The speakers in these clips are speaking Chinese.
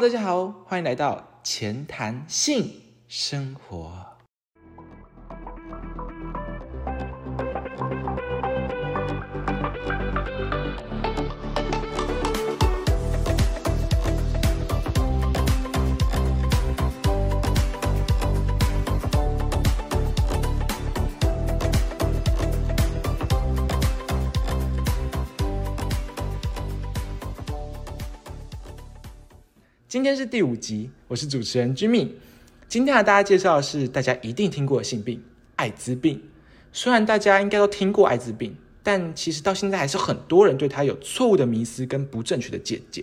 大家好，欢迎来到前谈性生活。今天是第五集，我是主持人 Jimmy。今天要大家介绍的是大家一定听过的性病——艾滋病。虽然大家应该都听过艾滋病，但其实到现在还是很多人对它有错误的迷思跟不正确的见解。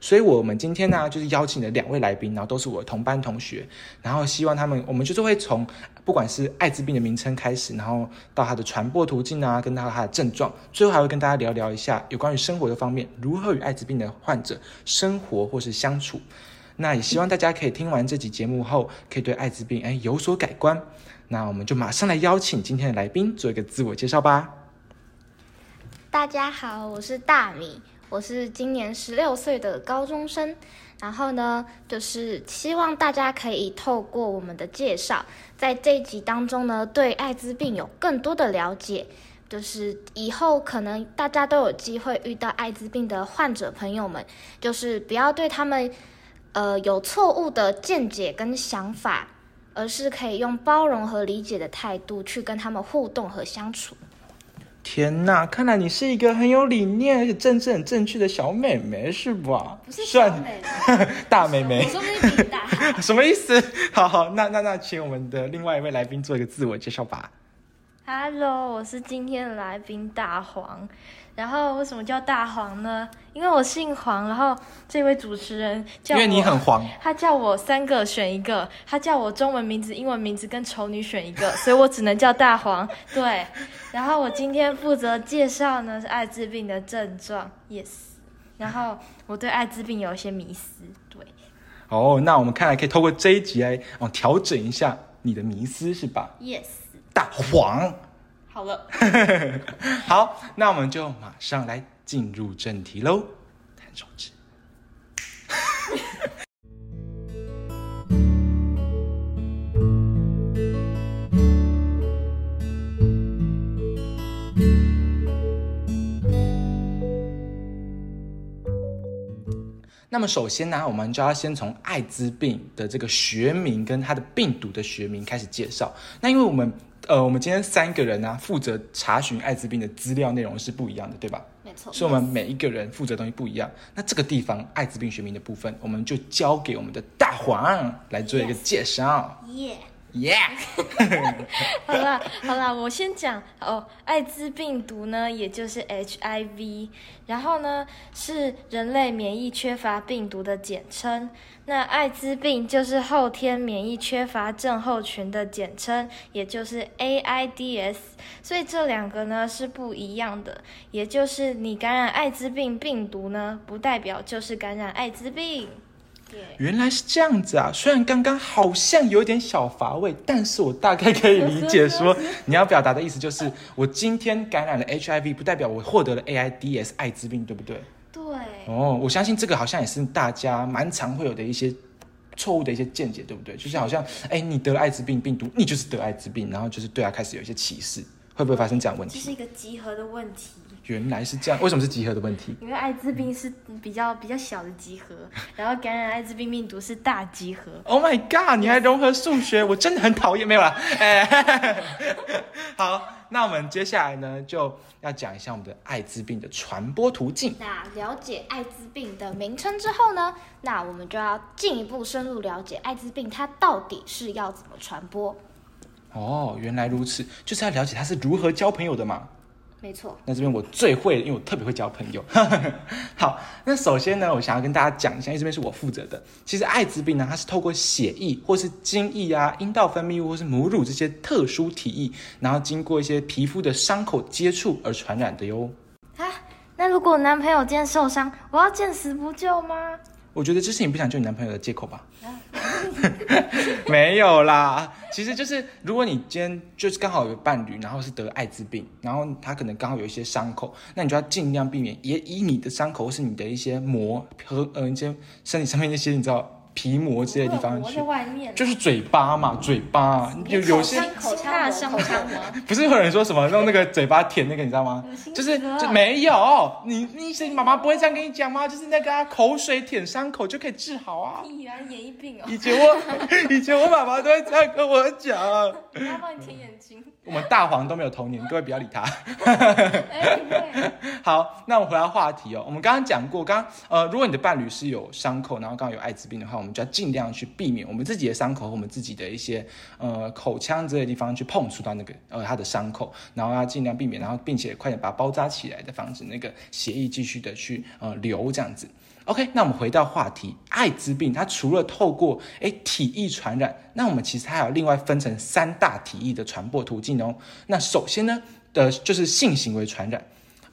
所以，我们今天呢，就是邀请了两位来宾，然后都是我的同班同学，然后希望他们，我们就是会从不管是艾滋病的名称开始，然后到它的传播途径啊，跟到它的症状，最后还会跟大家聊聊一下有关于生活的方面，如何与艾滋病的患者生活或是相处。那也希望大家可以听完这集节目后，可以对艾滋病哎有所改观。那我们就马上来邀请今天的来宾做一个自我介绍吧。大家好，我是大米。我是今年十六岁的高中生，然后呢，就是希望大家可以透过我们的介绍，在这一集当中呢，对艾滋病有更多的了解，就是以后可能大家都有机会遇到艾滋病的患者朋友们，就是不要对他们，呃，有错误的见解跟想法，而是可以用包容和理解的态度去跟他们互动和相处。天呐，看来你是一个很有理念而且政治很正确的小妹妹，是吧？不是小妹妹，大妹妹。我说的是大。什么意思？好好，那那那，请我们的另外一位来宾做一个自我介绍吧。Hello，我是今天的来宾大黄。然后为什么叫大黄呢？因为我姓黄。然后这位主持人叫因为你很黄，他叫我三个选一个，他叫我中文名字、英文名字跟丑女选一个，所以我只能叫大黄。对。然后我今天负责介绍呢是艾滋病的症状，Yes。然后我对艾滋病有一些迷思，对。哦，那我们看来可以透过这一集来哦调整一下你的迷思，是吧？Yes。大黄。好了，好，那我们就马上来进入正题喽。弹手指。那么首先呢，我们就要先从艾滋病的这个学名跟它的病毒的学名开始介绍。那因为我们呃，我们今天三个人呢，负责查询艾滋病的资料内容是不一样的，对吧？没错，是我们每一个人负责东西不一样。那这个地方艾滋病学名的部分，我们就交给我们的大黄来做一个介绍。耶。耶，好啦好啦，我先讲哦，艾滋病毒呢，也就是 HIV，然后呢是人类免疫缺乏病毒的简称。那艾滋病就是后天免疫缺乏症候群的简称，也就是 AIDS。所以这两个呢是不一样的，也就是你感染艾滋病病毒呢，不代表就是感染艾滋病。原来是这样子啊！虽然刚刚好像有点小乏味，但是我大概可以理解，说你要表达的意思就是，我今天感染了 HIV，不代表我获得了 AIDS 艾滋病，对不对？对。哦，我相信这个好像也是大家蛮常会有的一些错误的一些见解，对不对？就是好像，哎，你得了艾滋病病毒，你就是得艾滋病，然后就是对他开始有一些歧视，会不会发生这样问题？这是一个集合的问题。原来是这样，为什么是集合的问题？因为艾滋病是比较比较小的集合，然后感染艾滋病病毒是大集合。Oh my god！你还融合数学，我真的很讨厌。没有了，哎，好，那我们接下来呢就要讲一下我们的艾滋病的传播途径。那了解艾滋病的名称之后呢，那我们就要进一步深入了解艾滋病它到底是要怎么传播。哦，原来如此，就是要了解它是如何交朋友的嘛。没错，那这边我最会，因为我特别会交朋友。好，那首先呢，我想要跟大家讲一下，因为这边是我负责的。其实艾滋病呢，它是透过血液或是精液啊、阴道分泌物或是母乳这些特殊体液，然后经过一些皮肤的伤口接触而传染的哟。啊，那如果男朋友今天受伤，我要见死不救吗？我觉得这是你不想救你男朋友的借口吧。没有啦，其实就是如果你今天就是刚好有伴侣，然后是得艾滋病，然后他可能刚好有一些伤口，那你就要尽量避免，也以你的伤口或是你的一些膜和呃一些身体上面那些你知道皮膜之类的地方去就是嘴巴嘛，嘴巴有有些口大腔伤口吗？不是会有人说什么用那个嘴巴舔那个，你知道吗？就是就没有，你你你妈妈不会这样跟你讲吗？就是那个啊，口水舔伤口就可以治好啊。必然眼一病哦，以前我 以前我妈妈都会这样跟我讲，我要帮你舔眼睛。我们大黄都没有童年，各位不要理他。好，那我们回到话题哦。我们刚刚讲过，刚刚呃，如果你的伴侣是有伤口，然后刚好有艾滋病的话，我们就要尽量去避免我们自己的伤口和我们自己的一些呃口腔之类的地方去碰触到那个呃他的伤口，然后要尽量避免，然后并且快点把它包扎起来的，防止那个血液继续的去呃流这样子。OK，那我们回到话题，艾滋病它除了透过诶体液传染，那我们其实还有另外分成三大体液的传播途径哦。那首先呢，的就是性行为传染。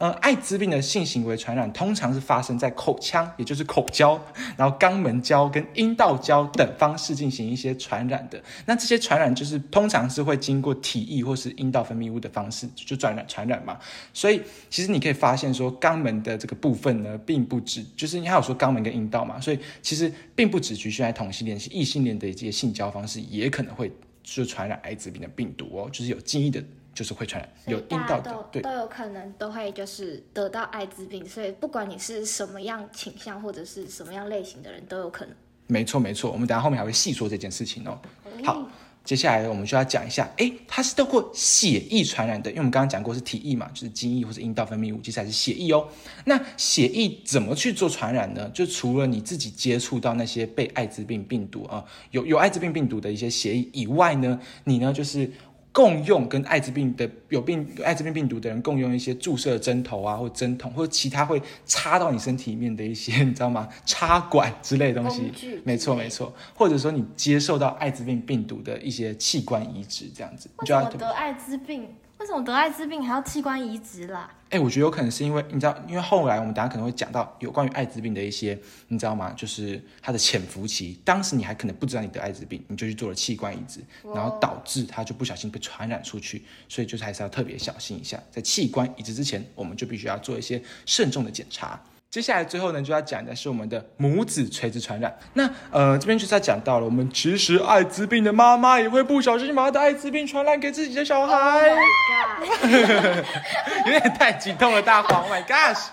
呃，艾滋病的性行为传染通常是发生在口腔，也就是口交，然后肛门交跟阴道交等方式进行一些传染的。那这些传染就是通常是会经过体液或是阴道分泌物的方式就传染传染嘛。所以其实你可以发现说，肛门的这个部分呢，并不只就是你还有说肛门跟阴道嘛，所以其实并不只局限在同性恋，是异性恋的一些性交方式也可能会就传染艾滋病的病毒哦，就是有基因的。就是会传染，有阴道的，对都都有可能都会就是得到艾滋病，所以不管你是什么样倾向或者是什么样类型的人都有可能。没错没错，我们等一下后面还会细说这件事情哦。好，接下来我们就要讲一下，诶，它是透过血液传染的，因为我们刚刚讲过是体液嘛，就是精液或者阴道分泌物，其实还是血液哦。那血液怎么去做传染呢？就除了你自己接触到那些被艾滋病病毒啊、有有艾滋病病毒的一些血液以外呢，你呢就是。共用跟艾滋病的有病有艾滋病病毒的人共用一些注射针头啊，或针筒，或者其他会插到你身体里面的一些，你知道吗？插管之类的东西没错没错。或者说你接受到艾滋病病毒的一些器官移植，这样子，你就要得艾滋病？为什么得艾滋病还要器官移植啦？哎、我觉得有可能是因为你知道，因为后来我们等下可能会讲到有关于艾滋病的一些，你知道吗？就是它的潜伏期，当时你还可能不知道你得艾滋病，你就去做了器官移植，然后导致它就不小心被传染出去，所以就是还是要特别小心一下，在器官移植之前，我们就必须要做一些慎重的检查。接下来最后呢，就要讲的是我们的母子垂直传染。那呃，这边就是要讲到了，我们其实艾滋病的妈妈也会不小心把她的艾滋病传染给自己的小孩。Oh！有点太激动了，大黄！Oh my gosh！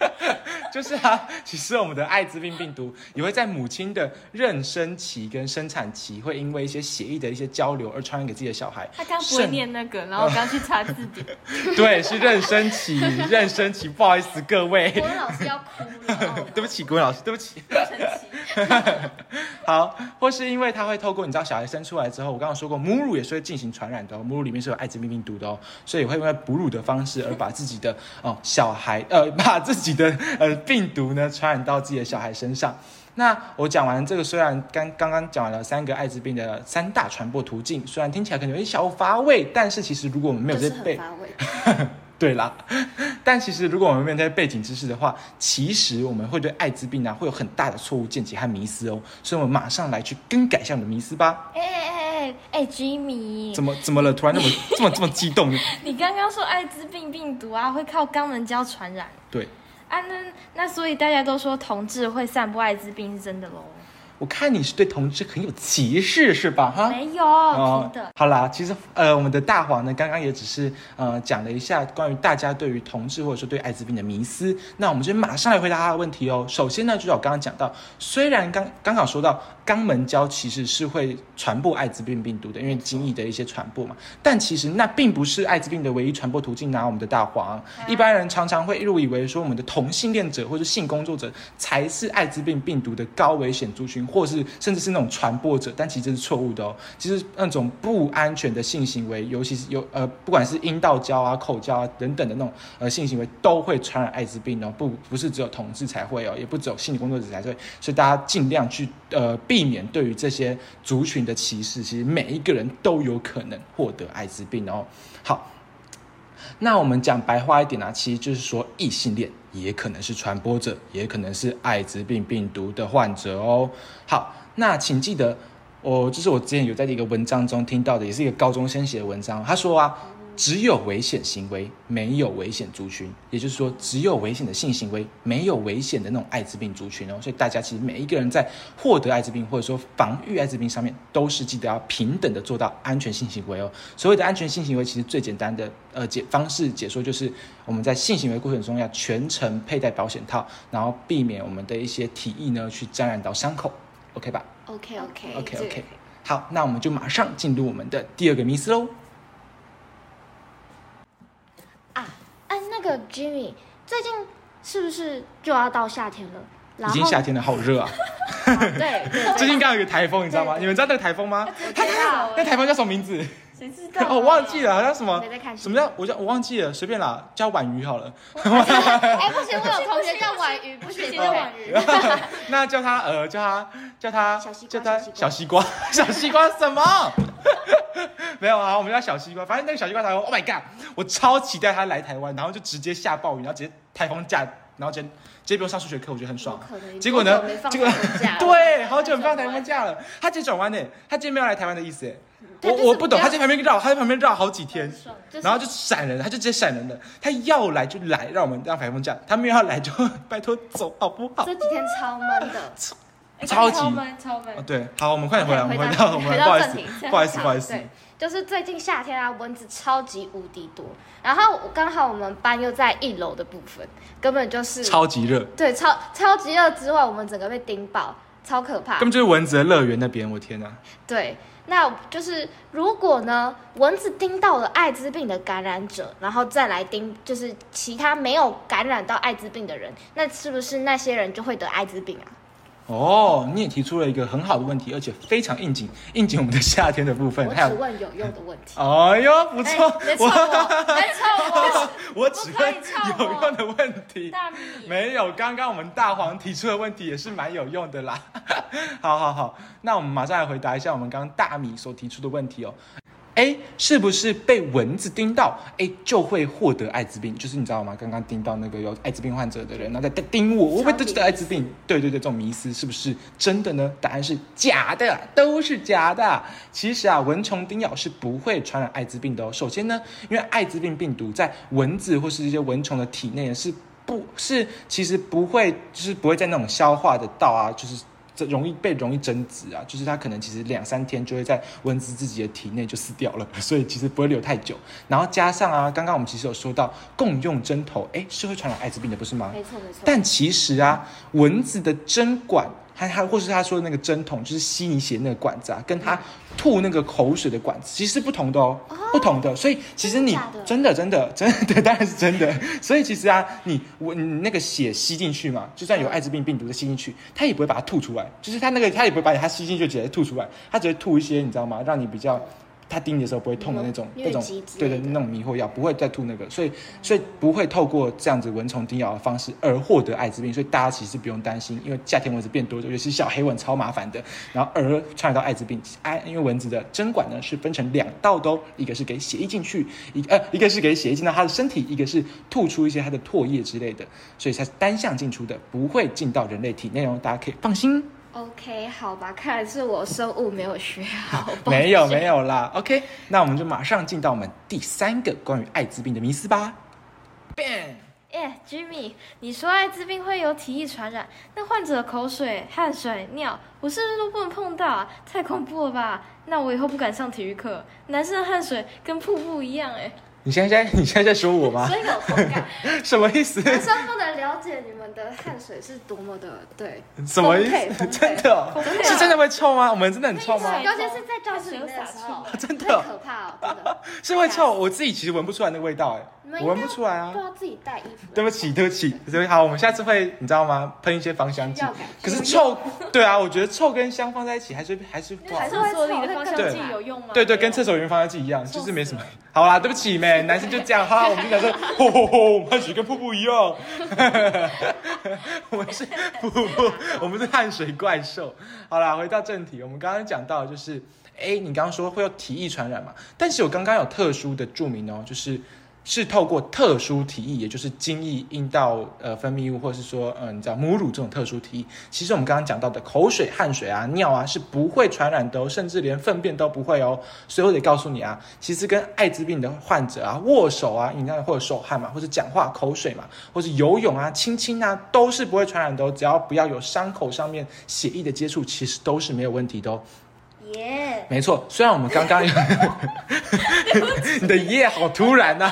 就是啊，其实我们的艾滋病病毒也会在母亲的妊娠期跟生产期，会因为一些血液的一些交流而传染给自己的小孩。他刚不会念那个，然后我刚去查字典。对，是妊娠期，妊娠期，不好意思各位，要哭了哦。对不起，国文老师，对不起。好，或是因为它会透过你知道小孩生出来之后，我刚刚说过母乳也是会进行传染的哦，母乳里面是有艾滋病病毒的哦，所以会因为哺乳的方式而把自己的哦小孩呃把自己的呃病毒呢传染到自己的小孩身上。那我讲完这个，虽然刚刚刚讲完了三个艾滋病的三大传播途径，虽然听起来可能有点小乏味，但是其实如果我们没有就是这背，乏味。对啦，但其实如果我们没有这些背景知识的话，其实我们会对艾滋病啊会有很大的错误见解和迷思哦，所以我们马上来去更改一下我们的迷思吧。哎哎哎哎，Jimmy，怎么怎么了？突然那么 这么这么激动？你刚刚说艾滋病病毒啊会靠肛门交传染对，啊？那那所以大家都说同志会散播艾滋病是真的喽？我看你是对同志很有歧视是吧？哈。没有，哦真的。好啦，其实呃，我们的大黄呢，刚刚也只是呃讲了一下关于大家对于同志或者说对艾滋病的迷思。那我们就马上来回答他的问题哦。首先呢，就是我刚刚讲到，虽然刚刚好说到肛门交其实是会传播艾滋病病毒的，因为精液的一些传播嘛，但其实那并不是艾滋病的唯一传播途径啊。我们的大黄，一般人常常会误以为说我们的同性恋者或者性工作者才是艾滋病病毒的高危险族群，或是甚至是那种传播者，但其实这是错误的哦。其实那种不安全的性行为，尤其是有呃，不管是阴道交啊、口交啊等等的那种呃性行为，都会传染艾滋病哦。不不是只有同志才会哦，也不只有性工作者才会，所以大家尽量去呃避免对于这些族群的歧视。其实每一个人都有可能获得艾滋病哦。好。那我们讲白话一点啊，其实就是说异性恋也可能是传播者，也可能是艾滋病病毒的患者哦。好，那请记得，哦这是我之前有在一个文章中听到的，也是一个高中生写的文章，他说啊。只有危险行为，没有危险族群，也就是说，只有危险的性行为，没有危险的那种艾滋病族群哦。所以大家其实每一个人在获得艾滋病或者说防御艾滋病上面，都是记得要平等的做到安全性行为哦。所谓的安全性行为，其实最简单的呃解方式解说就是我们在性行为过程中要全程佩戴保险套，然后避免我们的一些体液呢去沾染到伤口，OK 吧 OK OK？OK OK。好，那我们就马上进入我们的第二个迷思喽。啊，哎，那个 Jimmy，最近是不是就要到夏天了？已经夏天了，好热啊！对 最近刚好有个台风，你知道吗？你们知道那个台风吗？知道 那台风叫什么名字？谁知道、我 忘记了，好像什么什么叫我叫我忘记了，随便啦，叫婉瑜好了。哎，不行，我有同学叫婉瑜，不行，叫婉瑜那叫他呃，叫他叫他小西瓜叫他小小西瓜，小西瓜什么？没有啊，我们叫小西瓜。反正那个小西瓜台风，Oh my god！我超期待他来台湾，然后就直接下暴雨，然后直接台风假，然后直接直接不用上数学课，我觉得很爽。结果呢结果 对，好久没放台风假了。他直接转弯呢，他今天没有来台湾的意思哎。我我不懂，他在旁边绕，他在旁边绕好几天。然后就闪人，他就直接闪人了。他要来就来，让我们让台风假；他没有要来就拜托走，好不好？这几天超闷的，哎 超级超闷超闷哦，。对，好，我们快点回来，我们回到到我们回到不好意思正题，不好意思，不好意思。对，就是最近夏天啊，蚊子超级无敌多，然后刚好我们班又在一楼的部分，根本就是超级热，对超超级热之外，我们整个被叮爆，超可怕根。本就是蚊子的乐园那边，我天哪！对，那就是如果呢，蚊子叮到了艾滋病的感染者，然后再来叮，就是其他没有感染到艾滋病的人，那是不是那些人就会得艾滋病啊？哦，你也提出了一个很好的问题，而且非常应景，应景我们的夏天的部分。我还有，只问有用的问题。哎呦，不错，哎别凑我，别凑我，我只问有用的问题。大米。没有，刚刚我们大黄提出的问题也是蛮有用的啦。好好好，那我们马上来回答一下我们刚刚大米所提出的问题哦。哎，是不是被蚊子叮到，哎就会获得艾滋病？就是你知道吗？刚刚叮到那个有艾滋病患者的人，然后再叮我，我会不会得艾滋病？对对对，这种迷思是不是真的呢？答案是假的，都是假的。其实啊，蚊虫叮咬是不会传染艾滋病的哦。首先呢，因为艾滋病病毒在蚊子或是一些蚊虫的体内是不是，其实不会，就是不会在那种消化的道啊，就是这容易被容易增殖啊，就是它可能其实两三天就会在蚊子自己的体内就死掉了，所以其实不会留太久。然后加上啊，刚刚我们其实有说到共用针头，哎，是会传染艾滋病的，不是吗？没错没错。但其实啊，蚊子的针管，它它或是他说的那个针筒，就是吸你血那个管子啊，跟他吐那个口水的管子，其实是不同的哦，不同的。所以其实你真的真的真的真的 当然是真的。所以其实啊，你我你那个血吸进去嘛，就算有艾滋病病毒的吸进去，他也不会把它吐出来，就是他那个他也不会把它吸进去直接吐出来，他只会吐一些你知道吗？让你比较。它叮你的时候不会痛的那种，疟那种对对那种迷惑药，不会再吐那个，所以所以不会透过这样子蚊虫叮咬的方式而获得艾滋病，所以大家其实不用担心，因为夏天蚊子变多，尤其是小黑蚊超麻烦的，然后而传染到艾滋病。哎，因为蚊子的针管呢是分成两道的哦，一个是给血液进去，一呃 一个是给血液进到它的身体，一个是吐出一些它的唾液之类的，所以它是单向进出的，不会进到人类体内哦，大家可以放心。OK，好吧，看来是我生物没有学好。没有没有啦，OK，那我们就马上进到我们第三个关于艾滋病的迷思吧。Bang！哎、j i m m y 你说艾滋病会有体液传染，那患者的口水、汗水、尿，我是不是都不能碰到啊？太恐怖了吧！那我以后不敢上体育课。男生的汗水跟瀑布一样、哎，你现在在 你现在在说我吗所？以有同感。什么意思？男生不能了解你们的汗水是多么的对，什么意思？真的哦、是真的会臭吗？我们真的很臭吗？对尤其是在教室里面的时候，真的太可怕哦，真的。是会臭，我自己其实闻不出来那个味道，哎你们，我闻不出来啊都。要自己带衣服。对不起，对不起，所以好，我们下次会，你知道吗？喷一些芳香剂。可是臭，对啊，我觉得臭跟香放在一起还是还是不好还。是厕所里的芳香剂有用吗？对对，跟厕所里面芳香剂一样，就是没什么。好啦，对不起妹，男生就这样。哈，我们就讲说，吼吼吼，我们汗水跟瀑布一样。我们是瀑布，我们是汗水怪兽。好啦，回到正题，我们刚刚讲到就是，哎，你刚刚说会有体液传染嘛？但是我刚刚有特殊的注明哦，就是是透过特殊体液，也就是精液、阴道呃分泌物，或者是说嗯、呃你知道母乳这种特殊体液，其实我们刚刚讲到的口水、汗水啊、尿啊是不会传染的哦，甚至连粪便都不会哦。所以我得告诉你啊，其实跟艾滋病的患者啊握手啊，你看或者手汗嘛，或者讲话口水嘛，或者游泳啊、亲亲啊，都是不会传染的哦。只要不要有伤口上面血液的接触，其实都是没有问题的哦。耶、没错，虽然我们刚刚有，你的耶好突然呐、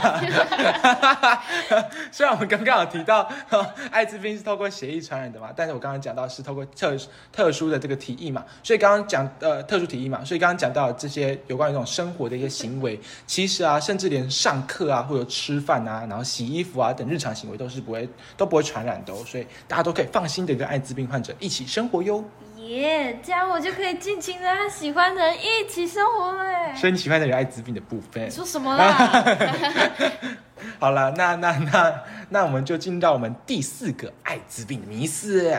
虽然我们刚刚有提到 艾滋病是透过血液传染的嘛，但是我刚刚讲到是透过特特殊的这个体液嘛，所以刚刚讲呃特殊体液嘛，所以刚刚讲到这些有关于这种生活的一些行为，其实啊，甚至连上课啊，或者吃饭啊，然后洗衣服啊等日常行为都是不会都不会传染的哦，所以大家都可以放心的跟艾滋病患者一起生活哟。耶这样我就可以尽情的和喜欢的人一起生活了哎。所以你喜欢的有艾滋病的部分你。说什么啦？好了，那那那那我们就进到我们第四个艾滋病的迷思。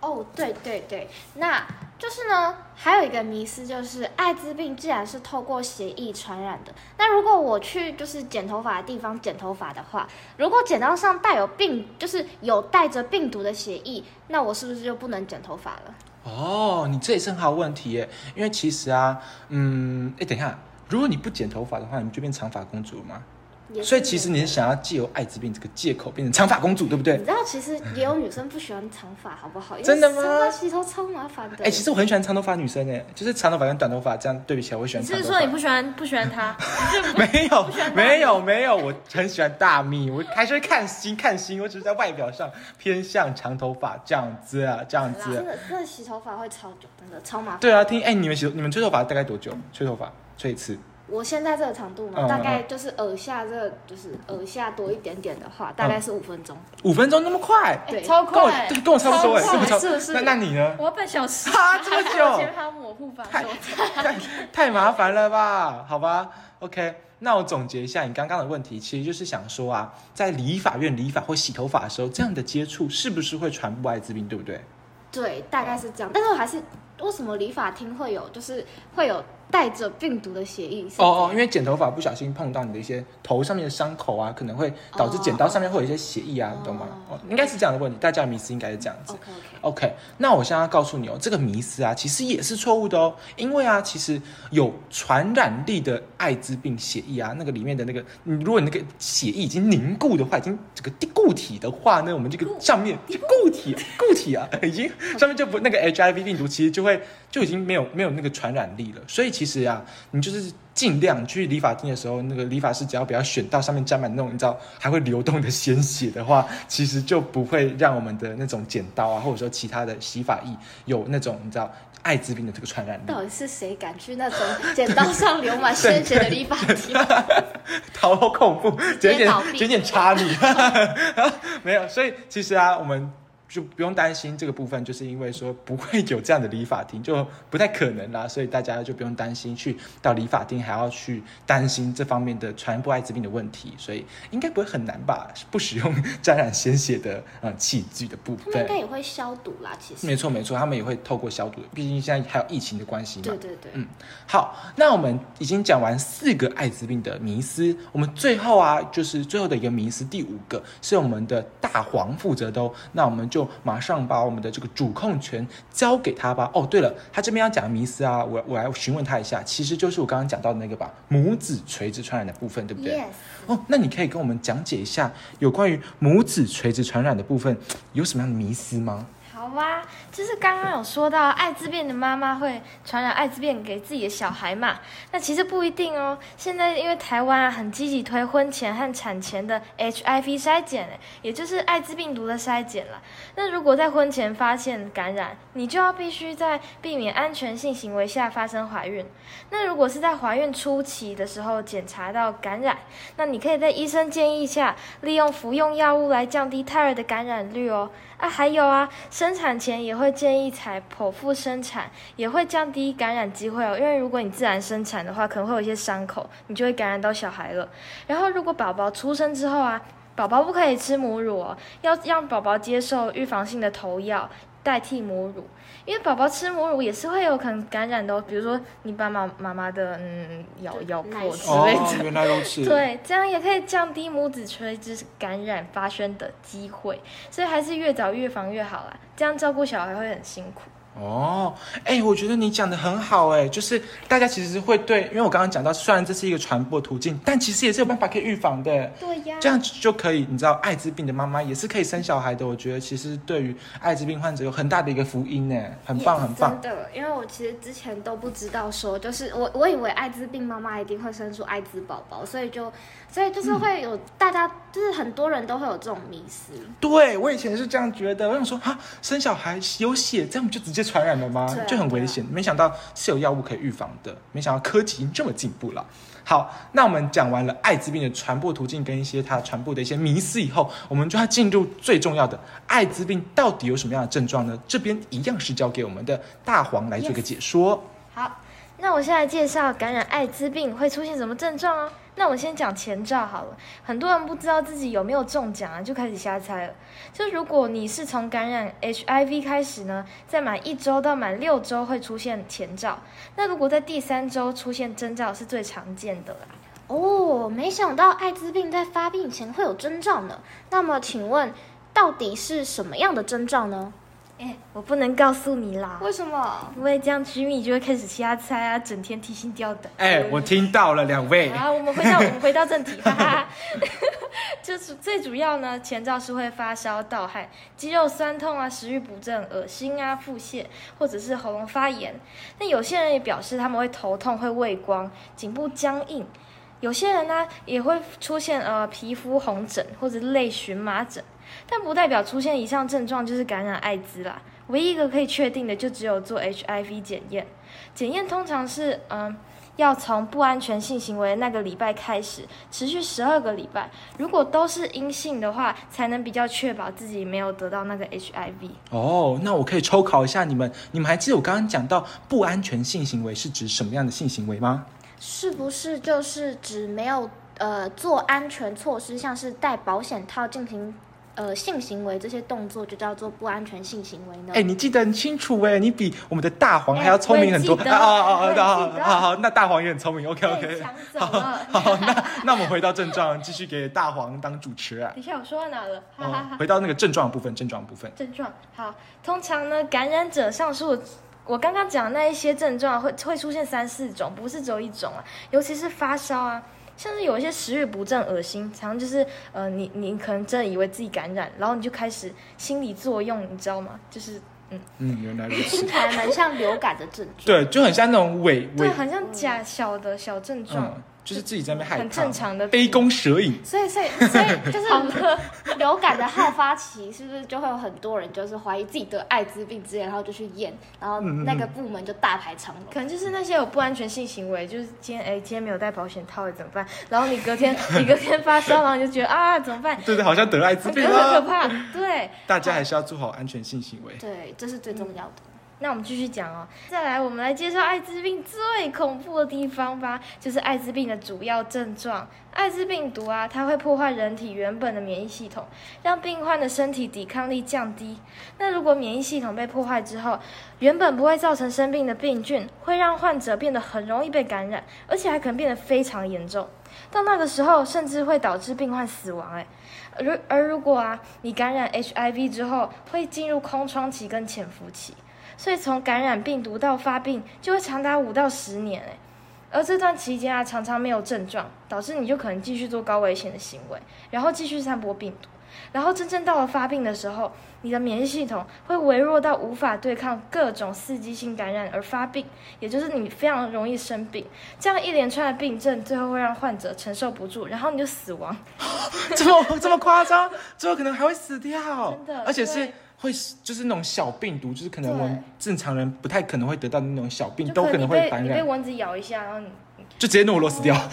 哦，对对对，那就是呢，还有一个迷思就是，艾滋病既然是透过血液传染的，那如果我去就是剪头发的地方剪头发的话，如果剪刀上带有病，就是有带着病毒的血液，那我是不是就不能剪头发了？哦，你这也是很好问题耶，因为其实啊，嗯，哎，等一下，如果你不剪头发的话，你就变长发公主了吗？所以其实你是想要借由艾滋病这个借口变成长发公主，对不对你？知道，其实也有女生不喜欢长发，好不好？真的吗长发洗头超麻烦的。哎，其实我很喜欢长头发女生哎，就是长头发跟短头发这样对比起来，我喜欢你长头发。是说你不喜欢不喜欢她？没有，没有，没有，我很喜欢大蜜，我还是会看心看心，我只是在外表上偏向长头发这样子啊，这样子。真的，真的洗头发会超久，真的超麻烦。对啊，听哎、你们洗你们吹头发大概多久？吹头发吹一次？我现在这个长度嘛，嗯大概就是耳下这个，就是耳下多一点点的话，大概是五分钟。五分钟那么快？对超跟我快，对跟我差不多哎，超快是不是？是不是那那你呢？我要半小时。哈 这么久前还要抹护发太素。太太麻烦了吧？好吧，OK。那我总结一下你刚刚的问题，其实就是想说啊，在理法院理发或洗头发的时候，这样的接触是不是会传播艾滋病，对不对？对，大概是这样。但是我还是为什么理法厅会有，就是会有带着病毒的血液？哦哦，因为剪头发不小心碰到你的一些头上面的伤口啊，可能会导致剪刀上面会有一些血液啊，哦你懂吗？哦，应该是这样的问题，大家的迷思应该是这样子。OK 那我现在要告诉你哦，这个迷思啊，其实也是错误的哦。因为啊，其实有传染力的艾滋病血液啊，那个里面的那个，你如果你那个血液已经凝固的话，已经这个固体的话呢，我们这个上面固体固体啊，已经上面就不那个 HIV 病毒其实就会就已经没有没有那个传染力了。所以其实啊，你就是尽量去理发店的时候，那个理发师只要不要选到上面沾满那种你知道还会流动的鲜血的话，其实就不会让我们的那种剪刀啊，或者说其他的洗发液有那种你知道艾滋病的这个传染力。到底是谁敢去那种剪刀上流满鲜血的理发厅？好 恐怖，剪剪剪剪插你，没有，所以其实啊，我们就不用担心这个部分，就是因为说不会有这样的理发厅，就不太可能啦，所以大家就不用担心去到理发厅还要去担心这方面的传播艾滋病的问题，所以应该不会很难吧？不使用沾染鲜血的呃器具的部分他们应该。也会消毒啦，其实。没错没错，他们也会透过消毒，毕竟现在还有疫情的关系嘛。对对对。嗯，好，那我们已经讲完四个艾滋病的迷思，我们最后啊，就是最后的一个迷思，第五个是我们的大黄负责的哦。那我们就马上把我们的这个主控权交给他吧。哦，对了，他这边要讲的迷思啊，我我来询问他一下，其实就是我刚刚讲到的那个吧，母子垂直传染的部分，对不对 Yes。哦，那你可以跟我们讲解一下有关于母子垂直传染的部分有什么样的迷思吗？好吧，就是刚刚有说到艾滋病的妈妈会传染艾滋病给自己的小孩嘛，那其实不一定哦。现在因为台湾啊很积极推婚前和产前的 HIV 筛检，诶也就是艾滋病毒的筛检啦。那如果在婚前发现感染，你就要必须在避免安全性行为下发生怀孕。那如果是在怀孕初期的时候检查到感染，那你可以在医生建议下，利用服用药物来降低胎儿的感染率哦。啊，还有啊，生产前也会建议采剖腹生产，也会降低感染机会哦。因为如果你自然生产的话，可能会有一些伤口，你就会感染到小孩了。然后，如果宝宝出生之后啊，宝宝不可以吃母乳哦，要让宝宝接受预防性的头药。代替母乳，因为宝宝吃母乳也是会有可能感染的、哦，比如说你把妈妈妈的嗯咬咬破之类哦，的。原来如此。对，这样也可以降低母子垂直感染发生的机会，所以还是越早预防越好啦。这样照顾小孩会很辛苦。哦，哎，我觉得你讲的很好，哎，就是大家其实会对，因为我刚刚讲到，虽然这是一个传播途径，但其实也是有办法可以预防的。对呀这样就可以，你知道，艾滋病的妈妈也是可以生小孩的。我觉得其实对于艾滋病患者有很大的一个福音呢，很棒很棒。真的，因为我其实之前都不知道说，就是我我以为艾滋病妈妈一定会生出艾滋宝宝，所以就所以就是会有大家就是很多人都会有这种迷思。对我以前是这样觉得，我想说哈，生小孩有血，这样不就直接传染了吗啊？就很危险。没想到是有药物可以预防的，没想到科技已经这么进步了。好，那我们讲完了艾滋病的传播途径跟一些它传播的一些迷思以后，我们就要进入最重要的，艾滋病到底有什么样的症状呢？这边一样是交给我们的大黄来做个解说。好，那我现在介绍感染艾滋病会出现什么症状哦。那我先讲前兆好了，很多人不知道自己有没有中奖啊，就开始瞎猜了。就如果你是从感染 HIV 开始呢，在满一周到满六周会出现前兆，那如果在第三周出现征兆是最常见的啦。哦，没想到艾滋病在发病前会有征兆呢。那么请问，到底是什么样的征兆呢？哎，我不能告诉你啦，为什么？因为这样居民就会开始瞎猜啊，整天提心吊胆。哎，我听到了，两位。好，我们回到我们回到正题，哈哈。就是最主要呢，前兆是会发烧、盗汗、肌肉酸痛啊、食欲不振、恶心啊、腹泻，或者是喉咙发炎。那有些人也表示他们会头痛、会畏光、颈部僵硬。有些人呢也会出现呃皮肤红疹或者类荨麻疹，但不代表出现以上症状就是感染艾滋啦。唯一一个可以确定的就只有做 HIV 检验，检验通常是嗯。要从不安全性行为那个礼拜开始，持续十二个礼拜。如果都是阴性的话，才能比较确保自己没有得到那个 HIV。哦，那我可以抽考一下你们，你们还记得我刚刚讲到不安全性行为是指什么样的性行为吗？是不是就是指没有呃做安全措施，像是戴保险套进行呃性行为这些动作，就叫做不安全性行为呢？哎，你记得很清楚哎，你比我们的大黄还要聪明很多。好好，那大黄也很聪明。OK OK。好。好，那那我们回到症状，继续给大黄当主持啊。等一下，我说到哪了？哈哈哦哈。回到那个症状部分，症状部分。症状好，通常呢，感染者上述我刚刚讲的那一些症状会会出现三四种，不是只有一种啊。尤其是发烧啊，像是有一些食欲不振、恶心，常常就是呃，你你可能真的以为自己感染，然后你就开始心理作用，你知道吗？就是嗯嗯，原来如此听。起来蛮像流感的症状。对，就很像那种伪对，伪，很像假小的小症状，嗯，就是自己在那边害怕，很正常的杯弓蛇影。所以，所以，所以 就是流感的好发期，是不是就会有很多人就是怀疑自己得艾滋病之类，然后就去验，然后那个部门就大排长龙。可能就是那些有不安全性行为，就是今天哎，今天没有带保险套，怎么办？然后你隔天 你隔天发烧，然后你就觉得啊，怎么办？对对，好像得艾滋病很可。怕，对。大家还是要做好安全性行为。对，这是最重要的。那我们继续讲哦，再来我们来介绍艾滋病最恐怖的地方吧，就是艾滋病的主要症状。艾滋病毒啊，它会破坏人体原本的免疫系统，让病患的身体抵抗力降低。那如果免疫系统被破坏之后，原本不会造成生病的病菌，会让患者变得很容易被感染，而且还可能变得非常严重。到那个时候，甚至会导致病患死亡。哎，而而如果啊，你感染 HIV 之后，会进入空窗期跟潜伏期。所以从感染病毒到发病就会长达五到十年诶，而这段期间啊，常常没有症状，导致你就可能继续做高危险的行为，然后继续散播病毒，然后真正到了发病的时候，你的免疫系统会微弱到无法对抗各种刺激性感染而发病，也就是你非常容易生病，这样一连串的病症最后会让患者承受不住，然后你就死亡。这么这么夸张，最后可能还会死掉，真的而且是对会就是那种小病毒，就是可能我们正常人不太可能会得到的那种小病，都可能会感染，你被蚊子咬一下，然后你就直接诺罗死掉，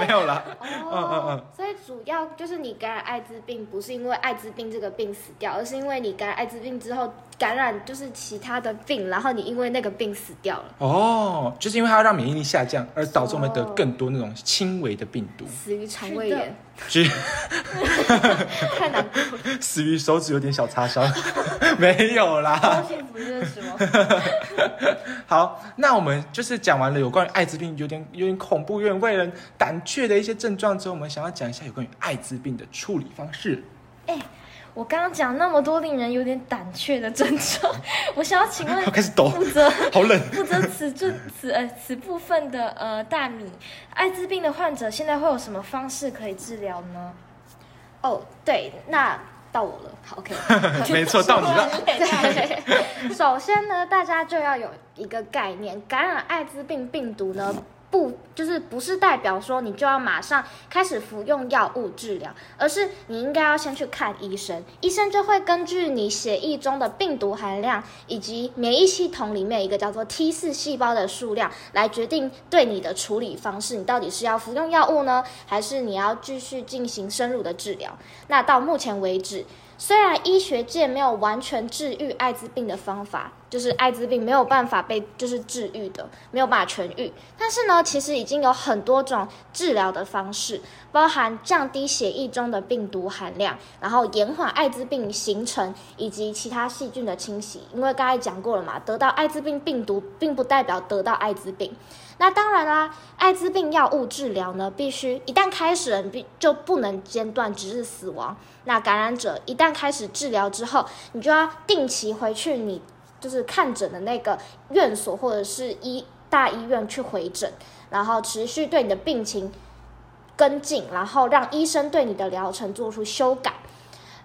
没有啦。嗯哦，嗯。所以主要就是你感染艾滋病，不是因为艾滋病这个病死掉，而是因为你感染艾滋病之后感染就是其他的病，然后你因为那个病死掉了，哦，就是因为它要让免疫力下降，而导致我们得更多那种轻微的病毒，死于肠胃炎，至于 太难过了。死于手指有点小擦伤，没有啦。高幸福认识吗？好，那我们就是讲完了有关于艾滋病有点有点恐怖、有点为人胆怯的一些症状之后，我们想要讲一下有关于艾滋病的处理方式。我刚刚讲那么多令人有点胆怯的症状，我想要请问好 开始抖，负责 好冷。负责此这此呃此部分的呃大米，艾滋病的患者现在会有什么方式可以治疗呢？哦，对，那到我了，好，OK。没错，到你了。对，首先呢，大家就要有一个概念，感染艾滋病病毒呢，不就是不是代表说你就要马上开始服用药物治疗，而是你应该要先去看医生，医生就会根据你血液中的病毒含量以及免疫系统里面一个叫做 T 四细胞的数量来决定对你的处理方式，你到底是要服用药物呢，还是你要继续进行深入的治疗？那到目前为止。虽然医学界没有完全治愈艾滋病的方法，就是艾滋病没有办法被就是治愈的，没有办法痊愈，但是呢，其实已经有很多种治疗的方式，包含降低血液中的病毒含量，然后延缓艾滋病形成以及其他细菌的侵袭。因为刚才讲过了嘛，得到艾滋病病毒并不代表得到艾滋病。那当然啦，艾滋病药物治疗呢，必须一旦开始了，必就不能间断，直至死亡。那感染者一旦开始治疗之后，你就要定期回去你就是看诊的那个院所或者是医大医院去回诊，然后持续对你的病情跟进，然后让医生对你的疗程做出修改。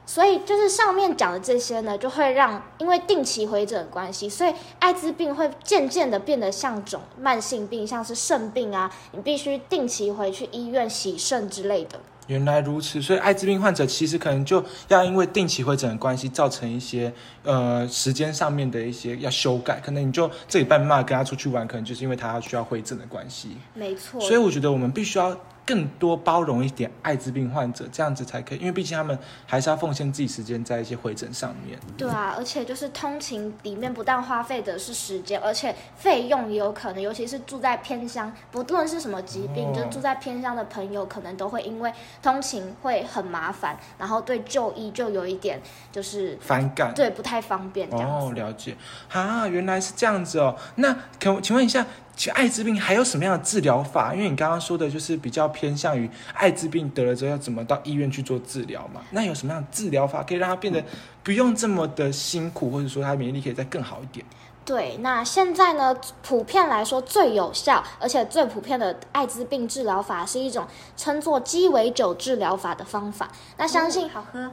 所以就是上面讲的这些呢，就会让因为定期回诊的关系，所以艾滋病会渐渐的变得像种慢性病，像是肾病啊，你必须定期回去医院洗肾之类的。原来如此，所以艾滋病患者其实可能就要因为定期回诊的关系，造成一些呃时间上面的一些要修改。可能你就这礼拜没办法跟他出去玩，可能就是因为他需要回诊的关系。没错，所以我觉得我们必须要更多包容一点艾滋病患者，这样子才可以，因为毕竟他们还是要奉献自己时间在一些回诊上面。对啊，而且就是通勤里面不但花费的是时间，而且费用也有可能，尤其是住在偏乡，不论是什么疾病，哦就住在偏乡的朋友，可能都会因为通勤会很麻烦，然后对就医就有一点就是反感。对不太方便这样哦，了解啊，原来是这样子哦。那可请问一下，其实艾滋病还有什么样的治疗法？因为你刚刚说的就是比较偏向于艾滋病得了之后要怎么到医院去做治疗嘛。那有什么样的治疗法可以让它变得不用这么的辛苦，或者说它免疫力可以再更好一点？对，那现在呢，普遍来说最有效而且最普遍的艾滋病治疗法是一种称作鸡尾酒治疗法的方法。那相信、好喝，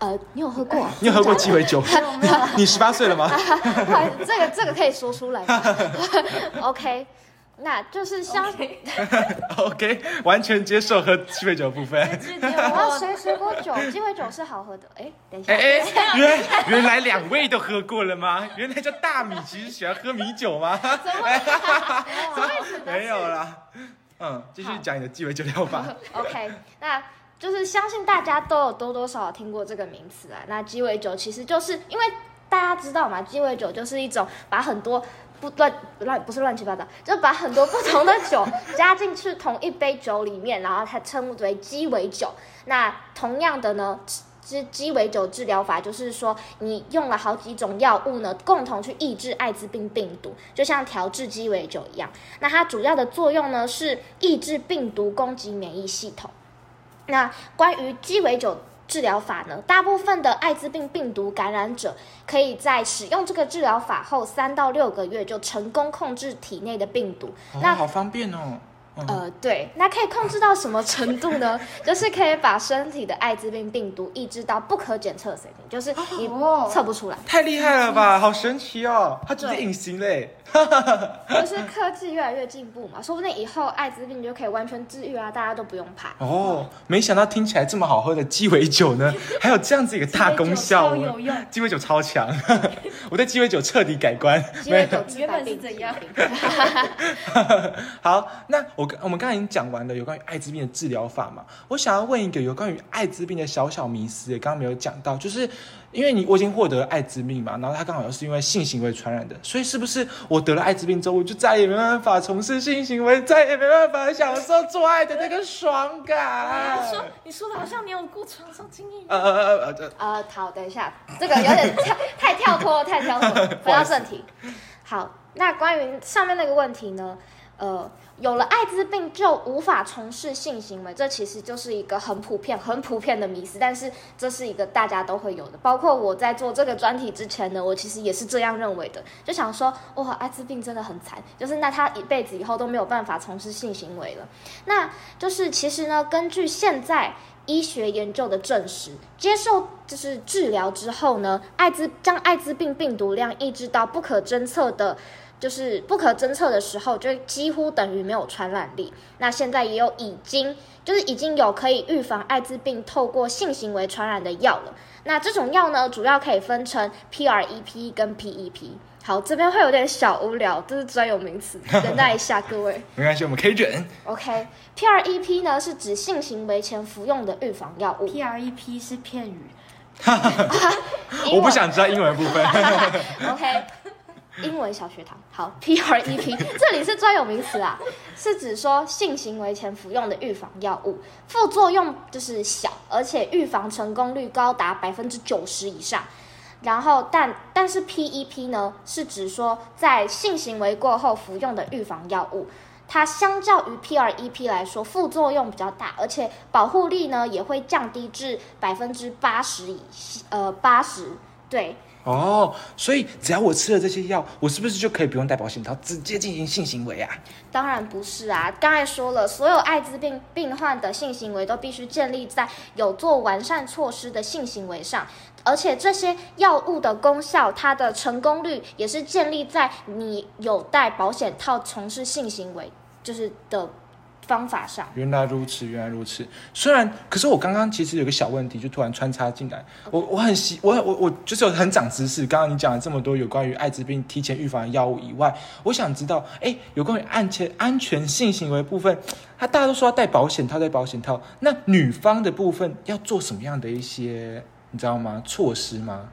呃，你有喝过？你有喝过鸡尾酒？你十八岁了吗？不好意思，这个这个可以说出来？OK，那就是相 OK，完全接受喝鸡尾酒的部分。我要水水果酒，鸡尾酒是好喝的。哎，等一下，哎哎，原原来两位都喝过了吗？原来叫大米其实喜欢喝米酒吗？没有啦。嗯，继续讲你的鸡尾酒疗法。OK，那就是相信大家都有多多少少听过这个名词啊。那鸡尾酒其实就是因为大家知道嘛，鸡尾酒就是一种把很多不乱乱不是乱七八糟，就把很多不同的酒加进去同一杯酒里面，然后它称为鸡尾酒。那同样的呢。之鸡尾酒治疗法就是说，你用了好几种药物呢，共同去抑制艾滋病病毒，就像调制鸡尾酒一样。那它主要的作用呢是抑制病毒攻击免疫系统。那关于鸡尾酒治疗法呢，大部分的艾滋病病毒感染者可以在使用这个治疗法后三到六个月就成功控制体内的病毒。哦，那好方便哦。嗯呃，对，那可以控制到什么程度呢？就是可以把身体的艾滋病病毒抑制到不可检测水平，就是你哦测不出来。太厉害了吧，好神奇哦！它直接隐形嘞。就是科技越来越进步嘛，说不定以后艾滋病就可以完全治愈啊，大家都不用怕。哦，没想到听起来这么好喝的鸡尾酒呢，还有这样子一个大功效哦鸡尾酒超有用。鸡尾酒超强，我对鸡尾酒彻底改观。鸡尾酒原本是怎样？好，那我我们刚才已经讲完了有关于艾滋病的治疗法嘛，我想要问一个有关于艾滋病的小小迷思，刚刚没有讲到，就是因为你我已经获得了艾滋病嘛，然后他刚好又是因为性行为传染的，所以是不是我得了艾滋病之后，我就再也没办法从事性行为，再也没办法享受做爱的那个爽感？你说你说的好像你有过床上经验。呃呃呃呃，呃，好，等一下，这个有点太太跳脱了，太跳脱了，回到正题。好，那关于上面那个问题呢，呃，有了艾滋病就无法从事性行为，这其实就是一个很普遍、很普遍的迷思，但是这是一个大家都会有的。包括我在做这个专题之前呢，我其实也是这样认为的，就想说，哇，艾滋病真的很惨，就是那他一辈子以后都没有办法从事性行为了。那就是其实呢，根据现在医学研究的证实，接受就是治疗之后呢，艾滋将艾滋病病毒量抑制到不可侦测的。就是不可侦测的时候，就几乎等于没有传染力。那现在也有已经就是已经有可以预防艾滋病透过性行为传染的药了。那这种药呢，主要可以分成 PrEP 跟 PEP。好，这边会有点小无聊，这是专有名词，等待一下各位。没关系，我们可以忍。OK，PrEP 呢是指性行为前服用的预防药物。PREP 是片语，我不想知道英文部分。OK，英文小学堂。好，PrEP 这里是专有名词啊，是指说性行为前服用的预防药物，副作用就是小，而且预防成功率高达百分之九十以上。然后，但但是 PEP 呢，是指说在性行为过后服用的预防药物，它相较于 PrEP 来说，副作用比较大，而且保护力呢也会降低至百分之八十以呃八十。对，哦，所以只要我吃了这些药，我是不是就可以不用戴保险套，直接进行性行为啊？当然不是啊！刚才说了，所有艾滋病病患的性行为都必须建立在有做完善措施的性行为上，而且这些药物的功效，它的成功率也是建立在你有戴保险套从事性行为就是的方法上。原来如此，原来如此。虽然，可是我刚刚其实有个小问题，就突然穿插进来。我我很喜，我我我就是有很长知识。刚刚你讲了这么多有关于艾滋病提前预防的药物以外，我想知道，哎，有关于安全安全性行为部分，他大家都说要戴保险套，戴保险套。那女方的部分要做什么样的一些，你知道吗？措施吗？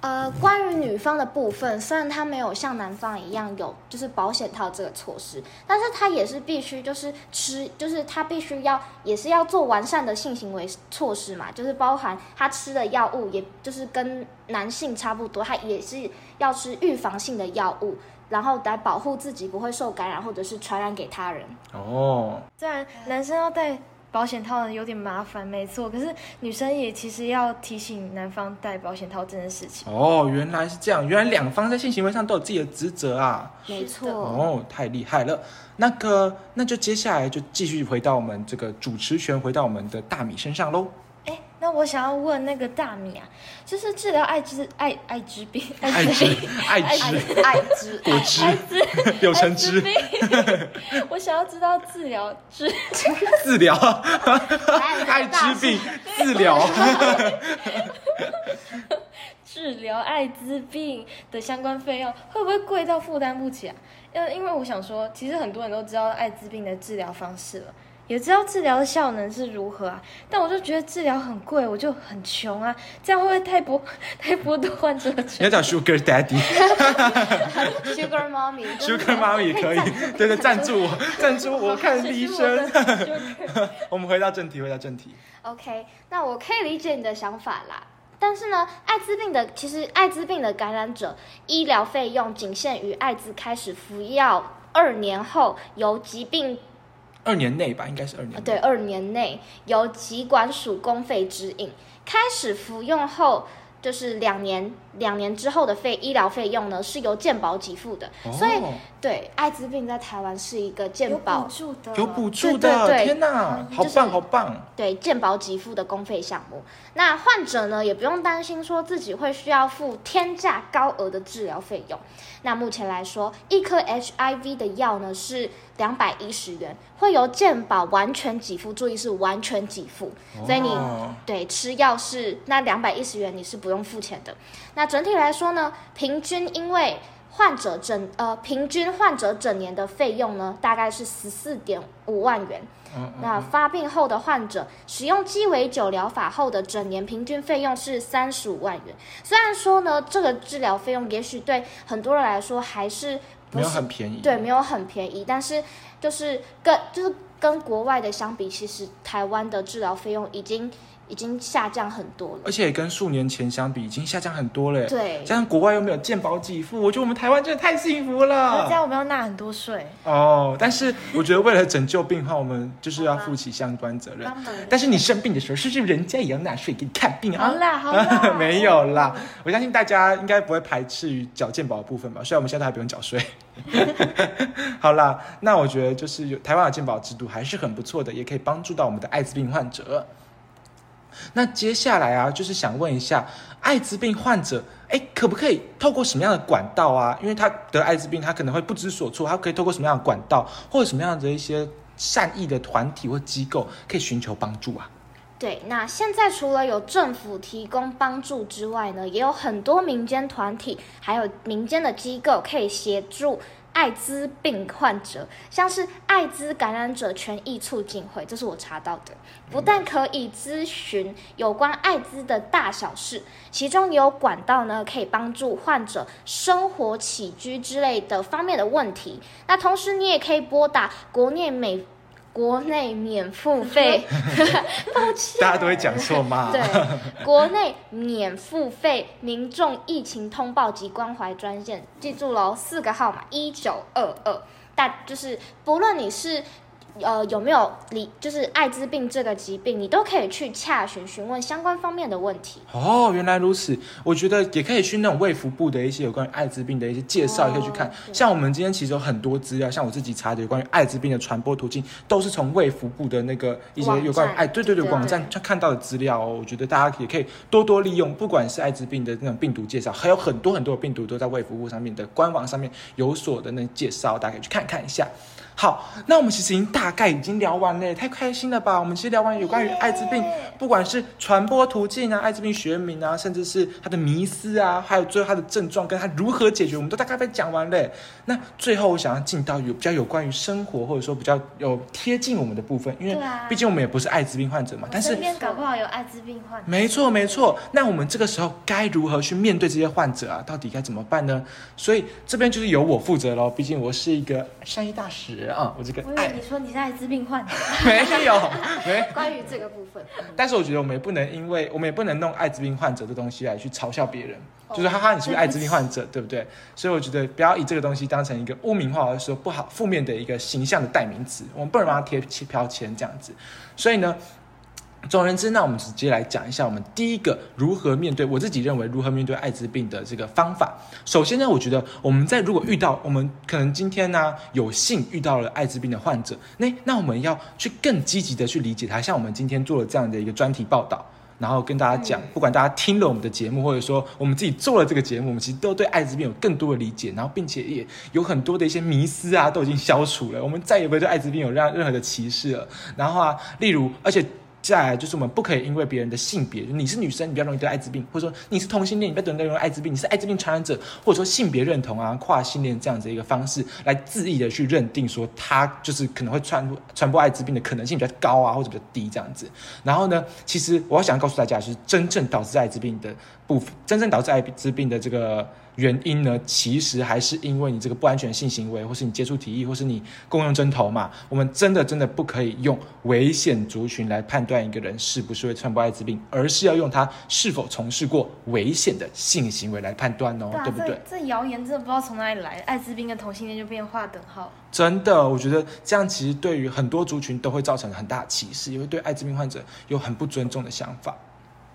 呃，关于女方的部分，虽然她没有像男方一样有就是保险套这个措施，但是她也是必须就是吃，就是她必须要也是要做完善的性行为措施嘛，就是包含她吃的药物，也就是跟男性差不多，她也是要吃预防性的药物，然后来保护自己不会受感染或者是传染给他人。哦，虽然男生要戴保险套有点麻烦，没错，可是女生也其实要提醒男方戴保险套这件事情。哦，原来是这样，原来两方在性行为上都有自己的职责啊。没错，哦，太厉害了！那个，那就接下来就继续回到我们这个主持权，回到我们的大米身上喽。我想要问那个大米啊，就是治疗艾滋艾艾滋病艾滋病，爱爱汁，爱之果汁，有橙汁，病，我想要知道治疗治 治疗，爱艾滋病治疗。治疗艾滋病的相关费用会不会贵到负担不起啊？呃，因为我想说，其实很多人都知道艾滋病的治疗方式了，也知道治疗的效能是如何啊，但我就觉得治疗很贵，我就很穷啊，这样会不会太剥 太剥夺患者的 你要讲 Sugar Daddy，Sugar Mommy，Sugar Mommy，可以，对对，赞助我，赞助我看医生。我们回到正题，回到正题。OK，那我可以理解你的想法啦。但是呢，艾滋病的其实艾滋病的感染者医疗费用仅限于艾滋开始服药二年后由疾病二年内吧，应该是二年对二年内由疾管署公费指引，开始服用后就是两年两年之后的费医疗费用呢是由健保给付的，哦。所以对艾滋病在台湾是一个健有保补助的，有补助的，对对天哪，好就是棒好棒！对健保给付的公费项目。那患者呢也不用担心说自己会需要付天价高额的治疗费用。那目前来说，一颗 HIV 的药呢是两百一十元，会由健保完全给付，注意是完全给付，所以你哦对吃药是那两百一十元你是不用付钱的。那整体来说呢，平均因为患者整呃平均患者整年的费用呢，大概是十四点五万元。嗯嗯那发病后的患者使用鸡尾酒疗法后的整年平均费用是三十五万元。虽然说呢，这个治疗费用也许对很多人来说还是不没有是很便宜。对，没有很便宜，但是就是跟就是跟国外的相比，其实台湾的治疗费用已经已经下降很多了。而且跟数年前相比，已经下降很多了耶。对，加上国外又没有健保给付，我觉得我们台湾真的太幸福了这。样我们要纳很多税。哦，但是我觉得为了拯救病患，我们就是要负起相关责任。但是你生病的时候，是不是人家也要纳税给你看病啊？好啦好啦 没有啦。我相信大家应该不会排斥于缴健保的部分吧？虽然我们现在还不用缴税。好啦，那我觉得就是有台湾的健保制度还是很不错的，也可以帮助到我们的艾滋病患者。那接下来啊，就是想问一下，艾滋病患者，哎，可不可以透过什么样的管道啊？因为他得艾滋病，他可能会不知所措，他可以透过什么样的管道，或者什么样的一些善意的团体或机构，可以寻求帮助啊？对，那现在除了有政府提供帮助之外呢，也有很多民间团体，还有民间的机构可以协助艾滋病患者，像是艾滋感染者权益促进会，这是我查到的，不但可以咨询有关艾滋的大小事，其中有管道呢，可以帮助患者生活起居之类的方面的问题。那同时你也可以拨打国内美。国内免付费，抱歉，大家都会讲错吗？对，国内免付费民众疫情通报及关怀专线，记住喽，四个号码一九二二。但就是不论你是呃有没有离，就是艾滋病这个疾病，你都可以去洽询询问相关方面的问题。哦，原来如此。我觉得也可以去那种卫福部的一些有关于艾滋病的一些介绍，哦也可以去看。对像我们今天其实有很多资料，像我自己查的有关于艾滋病的传播途径，都是从卫福部的那个一些有关于艾对对对对网站上看到的资料哦。我觉得大家也可以多多利用，不管是艾滋病的那种病毒介绍，还有很多很多的病毒都在卫福部上面的官网上面有所的那介绍，大家可以去看看一下。好，那我们其实已经大概已经聊完了，太开心了吧？我们其实聊完有关于艾滋病，不管是传播途径啊、艾滋病学名啊，甚至是它的迷思啊，还有最后它的症状跟它如何解决，我们都大概被讲完了。那最后我想要进到有比较有关于生活，或者说比较有贴近我们的部分，因为毕竟我们也不是艾滋病患者嘛，但是身边搞不好有艾滋病患者。没错，没错。那我们这个时候该如何去面对这些患者啊？到底该怎么办呢？所以这边就是由我负责喽，毕竟我是一个善意大使啊，我这个爱我以为你说你是艾滋病患 者，没有没。关于这个部分，但是我觉得我们也不能因为我们也不能弄艾滋病患者的东西来去嘲笑别人，哦就是哈哈，你是不是艾滋病患者，对不对？所以我觉得不要以这个东西当成一个污名化，或者说不好、负面的一个形象的代名词，我们不能让它贴标签这样子。所以呢。总而言之，那我们直接来讲一下我们第一个如何面对我自己认为如何面对艾滋病的这个方法。首先呢，我觉得我们在如果遇到我们可能今天呢有幸遇到了艾滋病的患者，那那我们要去更积极的去理解他，像我们今天做了这样的一个专题报道。然后跟大家讲，不管大家听了我们的节目，或者说我们自己做了这个节目，我们其实都对艾滋病有更多的理解，然后并且也有很多的一些迷思啊，都已经消除了，我们再也不会对艾滋病有任任何的歧视了。然后啊，例如，而且。再来就是我们不可以因为别人的性别，你是女生，你比较容易得艾滋病，或者说你是同性恋，你比较容易得艾滋病，你是艾滋病传染者，或者说性别认同啊、跨性恋这样子一个方式来恣意的去认定说他就是可能会传传播艾滋病的可能性比较高啊，或者比较低这样子。然后呢，其实我想告诉大家，是真正导致艾滋病的部分，真正导致艾滋病的这个。原因呢，其实还是因为你这个不安全性行为，或是你接触体液，或是你共用针头嘛。我们真的真的不可以用危险族群来判断一个人是不是会传播艾滋病，而是要用他是否从事过危险的性行为来判断哦，对不对？这这谣言真的不知道从哪里来，艾滋病跟同性恋就变划等号。真的，我觉得这样其实对于很多族群都会造成很大歧视，也会对艾滋病患者有很不尊重的想法。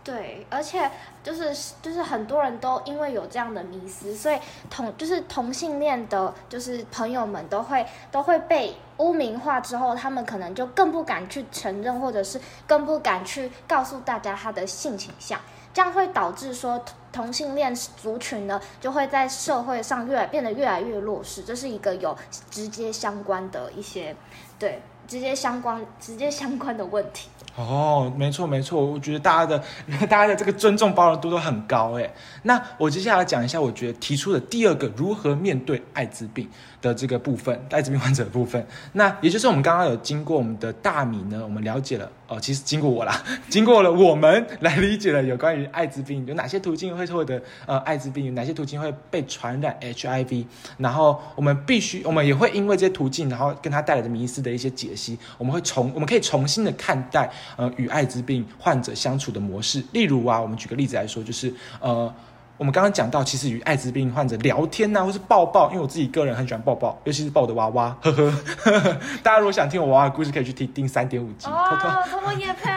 对，而且就是就是很多人都因为有这样的迷思，所以同就是同性恋的，就是朋友们都会都会被污名化之后，他们可能就更不敢去承认，或者是更不敢去告诉大家他的性倾向，这样会导致说同性恋族群呢就会在社会上越来变得越来越弱势，这是一个有直接相关的一些对直接相关、直接相关的问题。哦，没错没错，我觉得大家的 大家的这个尊重包容度都很高哎。那我接下来讲一下，我觉得提出的第二个如何面对艾滋病的这个部分，艾滋病患者的部分。那也就是我们刚刚有经过我们的大米呢，我们了解了哦，其实经过我啦，经过了我们来理解了有关于艾滋病有哪些途径会获得呃艾滋病，有哪些途径会被传染 HIV，然后我们必须我们也会因为这些途径，然后跟他带来的迷思的一些解析，我们会重我们可以重新的看待。呃，与艾滋病患者相处的模式，例如啊，我们举个例子来说，就是呃。我们刚刚讲到，其实与艾滋病患者聊天呐，或是抱抱，因为我自己个人很喜欢抱抱，尤其是抱我的娃娃，呵呵。大家如果想听我娃娃的故事，可以去听听三点五集。哦，偷偷夜配，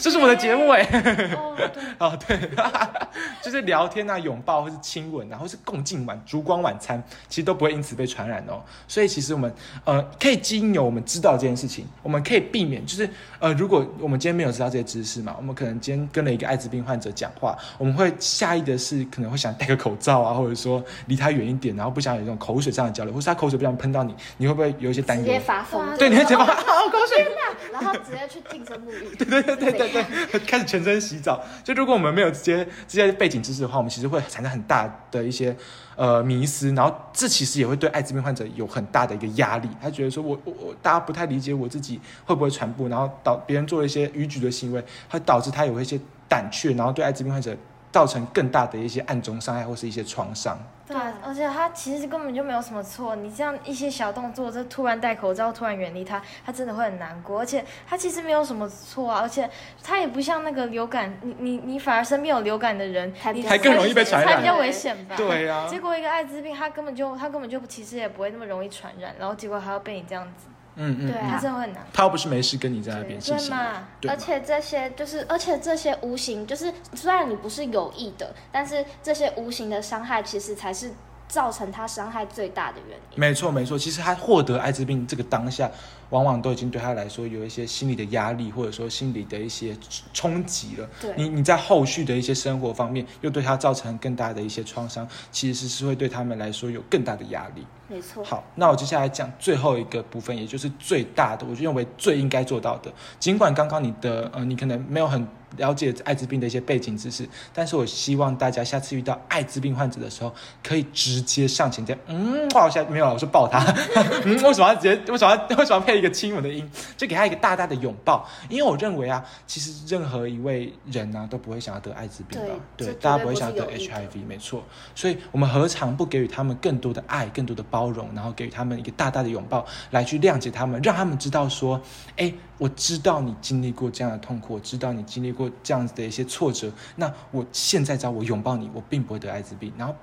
这是我的节目哎。哦，对，哦对，就是聊天啊，拥抱或是亲吻，然后是共进晚烛光晚餐，其实都不会因此被传染哦。所以其实我们呃，可以经由我们知道这件事情，我们可以避免，就是呃，如果我们今天没有知道这些知识嘛，我们可能今天跟了一个艾滋病患者讲话，我们会下意的是可能。会想戴个口罩啊，或者说离他远一点，然后不想有这种口水上的交流，或是他口水不想喷到你，你会不会有一些担心？直接发疯，对，你会直接发疯，口 水，然后直接去净身沐浴，对对对对对对，开始全身洗澡。就如果我们没有这些这些背景知识的话，我们其实会产生很大的一些呃迷失，然后这其实也会对艾滋病患者有很大的一个压力。他觉得说我我我，大家不太理解我自己会不会传播，然后导别人做了一些逾矩的行为，会导致他有一些胆怯，然后对艾滋病患者。造成更大的一些暗中伤害或是一些创伤。对，而且他其实根本就没有什么错。你这样一些小动作，这突然戴口罩，突然远离他，他真的会很难过。而且他其实没有什么错啊，而且他也不像那个流感，你你你反而身边有流感的人，还还更容易被传染，还比较危险吧？对啊。结果一个艾滋病，他根本就他根本就其实也不会那么容易传染，然后结果还要被你这样子。嗯嗯，对他真的会很难。他又不是没事跟你在那边，对吗？而且这些就是，而且这些无形，就是虽然你不是有意的，但是这些无形的伤害，其实才是造成他伤害最大的原因。没错没错，其实他获得艾滋病这个当下。往往都已经对他来说有一些心理的压力，或者说心理的一些冲击了。对，你你在后续的一些生活方面，又对他造成更大的一些创伤，其实是会对他们来说有更大的压力。没错。好，那我接下来讲最后一个部分，也就是最大的，我就认为最应该做到的。尽管刚刚你的呃，你可能没有很了解艾滋病的一些背景知识，但是我希望大家下次遇到艾滋病患者的时候，可以直接上前这样，嗯，哇，我现在没有了，我说抱他，嗯，为什么要直接？为什么要为什么要配？一个亲吻的音，就给他一个大大的拥抱，因为我认为啊，其实任何一位人呢都不会想要得艾滋病吧？对，大家不会想要得 HIV，没错。所以，我们何尝不给予他们更多的爱、更多的包容，然后给予他们一个大大的拥抱，来去谅解他们，让他们知道说，哎，我知道你经历过这样的痛苦，我知道你经历过这样子的一些挫折，那我现在只要我拥抱你，我并不会得艾滋病，然后。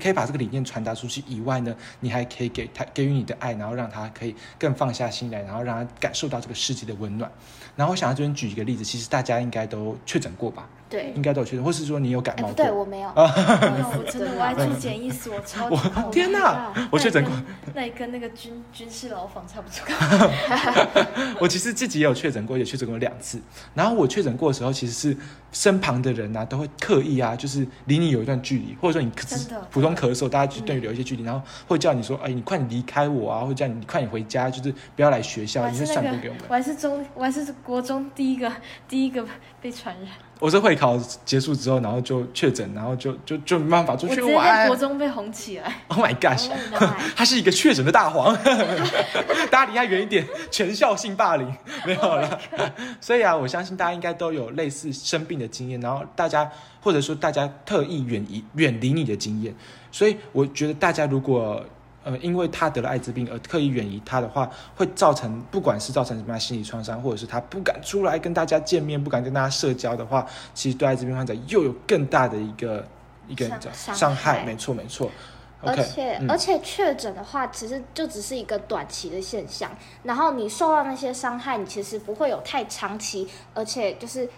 可以把这个理念传达出去以外呢，你还可以给他给予你的爱，然后让他可以更放下心来，然后让他感受到这个世界的温暖。然后我想要这边举一个例子，其实大家应该都确诊过吧？对，应该都有确诊，或是说你有感冒？对我没有，没有，我真的 我爱住检疫所，超级天哪！我确诊过，那也跟那个军军事牢房差不多。我其实自己也有确诊过，也确诊过两次。然后我确诊过的时候，其实是身旁的人啊，都会刻意啊，就是离你有一段距离，或者说你普通咳嗽，大家就对你留一些距离，然后会叫你说：“哎，你快点离开我啊！”或者叫你你快点回家，就是不要来学校，你会散播给我们。我还是中，我还是国中第一个第一个被传染。我是会考结束之后，然后就确诊，然后就就就没办法出去玩。国中被红起来。Oh my gosh！他是一个确诊的大黄，大家离他远一点，全校性霸凌没有了。所以啊，我相信大家应该都有类似生病的经验，然后大家或者说大家特意远离远离你的经验。所以我觉得大家如果。呃，因为他得了艾滋病而刻意远离他的话，会造成不管是造成什么样心理创伤，或者是他不敢出来跟大家见面，不敢跟大家社交的话，其实对艾滋病患者又有更大的一个一个伤害。没错，没错。而且而且确诊的话，其实就只是一个短期的现象，然后你受到那些伤害，你其实不会有太长期，而且就是。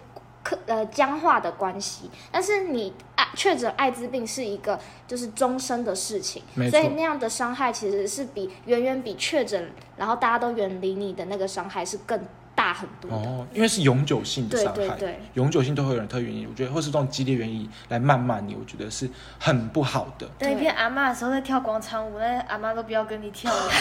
可呃僵化的关系，但是你艾确诊艾滋病是一个就是终身的事情，所以那样的伤害其实是比远远比确诊，然后大家都远离你的那个伤害是更大大很多。哦，因为是永久性的伤害，对对永久性都会有人特原因，我觉得或是这种激烈原因来谩骂你，我觉得是很不好的。等一片阿嬷的时候在跳广场舞，那阿妈都不要跟你跳了。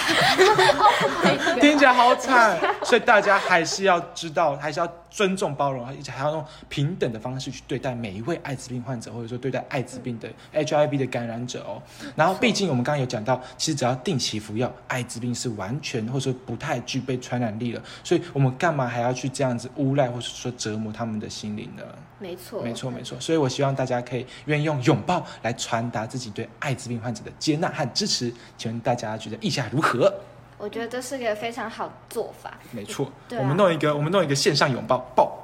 听起来好惨，所以大家还是要知道，还是要尊重包容，而且还要用平等的方式去对待每一位艾滋病患者，或者说对待艾滋病的 HIV 的感染者哦。然后，毕竟我们刚刚有讲到，其实只要定期服药，艾滋病是完全或者说不太具备传染力了。所以我们干嘛还要去这样子诬赖或者说折磨他们的心灵呢？没错，没错，没错。所以我希望大家可以愿意用拥抱来传达自己对艾滋病患者的接纳和支持。请问大家觉得意下如何？我觉得这是个非常好的做法。没错，对啊我们弄一个，我们弄一个线上拥抱抱。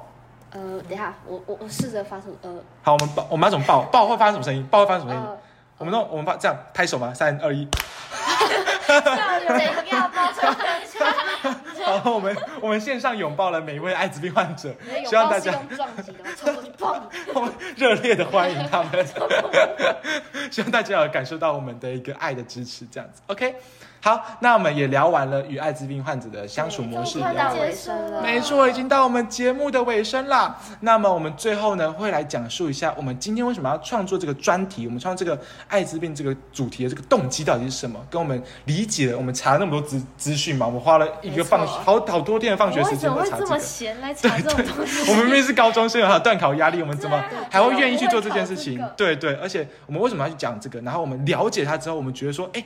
呃，等一下，我我我试着发出呃好，我们抱，我们要怎么抱？抱会发生什么声音？抱会发生什么声音？呃，我们弄，我们发这样拍手吗？三二一。怎样包出来？好，我们我们线上拥抱了每一位艾滋病患者你的，拥希望大家撞击的，冲过去砰！我们热烈的欢迎他们，希望大家有感受到我们的一个爱的支持，这样子。OK，好，那我们也聊完了与艾滋病患者的相处模式，聊完快到尾声了，没错，已经到我们节目的尾声啦。那么我们最后呢，会来讲述一下我们今天为什么要创作这个专题，我们创作这个艾滋病这个主题的这个动机到底是什么？跟我们理解了，我们查了那么多资资讯嘛，我们花了一个放 好好多天的放学时间什么会这么来查这个。闲来查这种东西？我们明明是高中生，还有段考压力，我们怎么还会愿意去做这件事情？对对，而且我们为什么要去讲这个？然后我们了解它之后，我们觉得说，哎，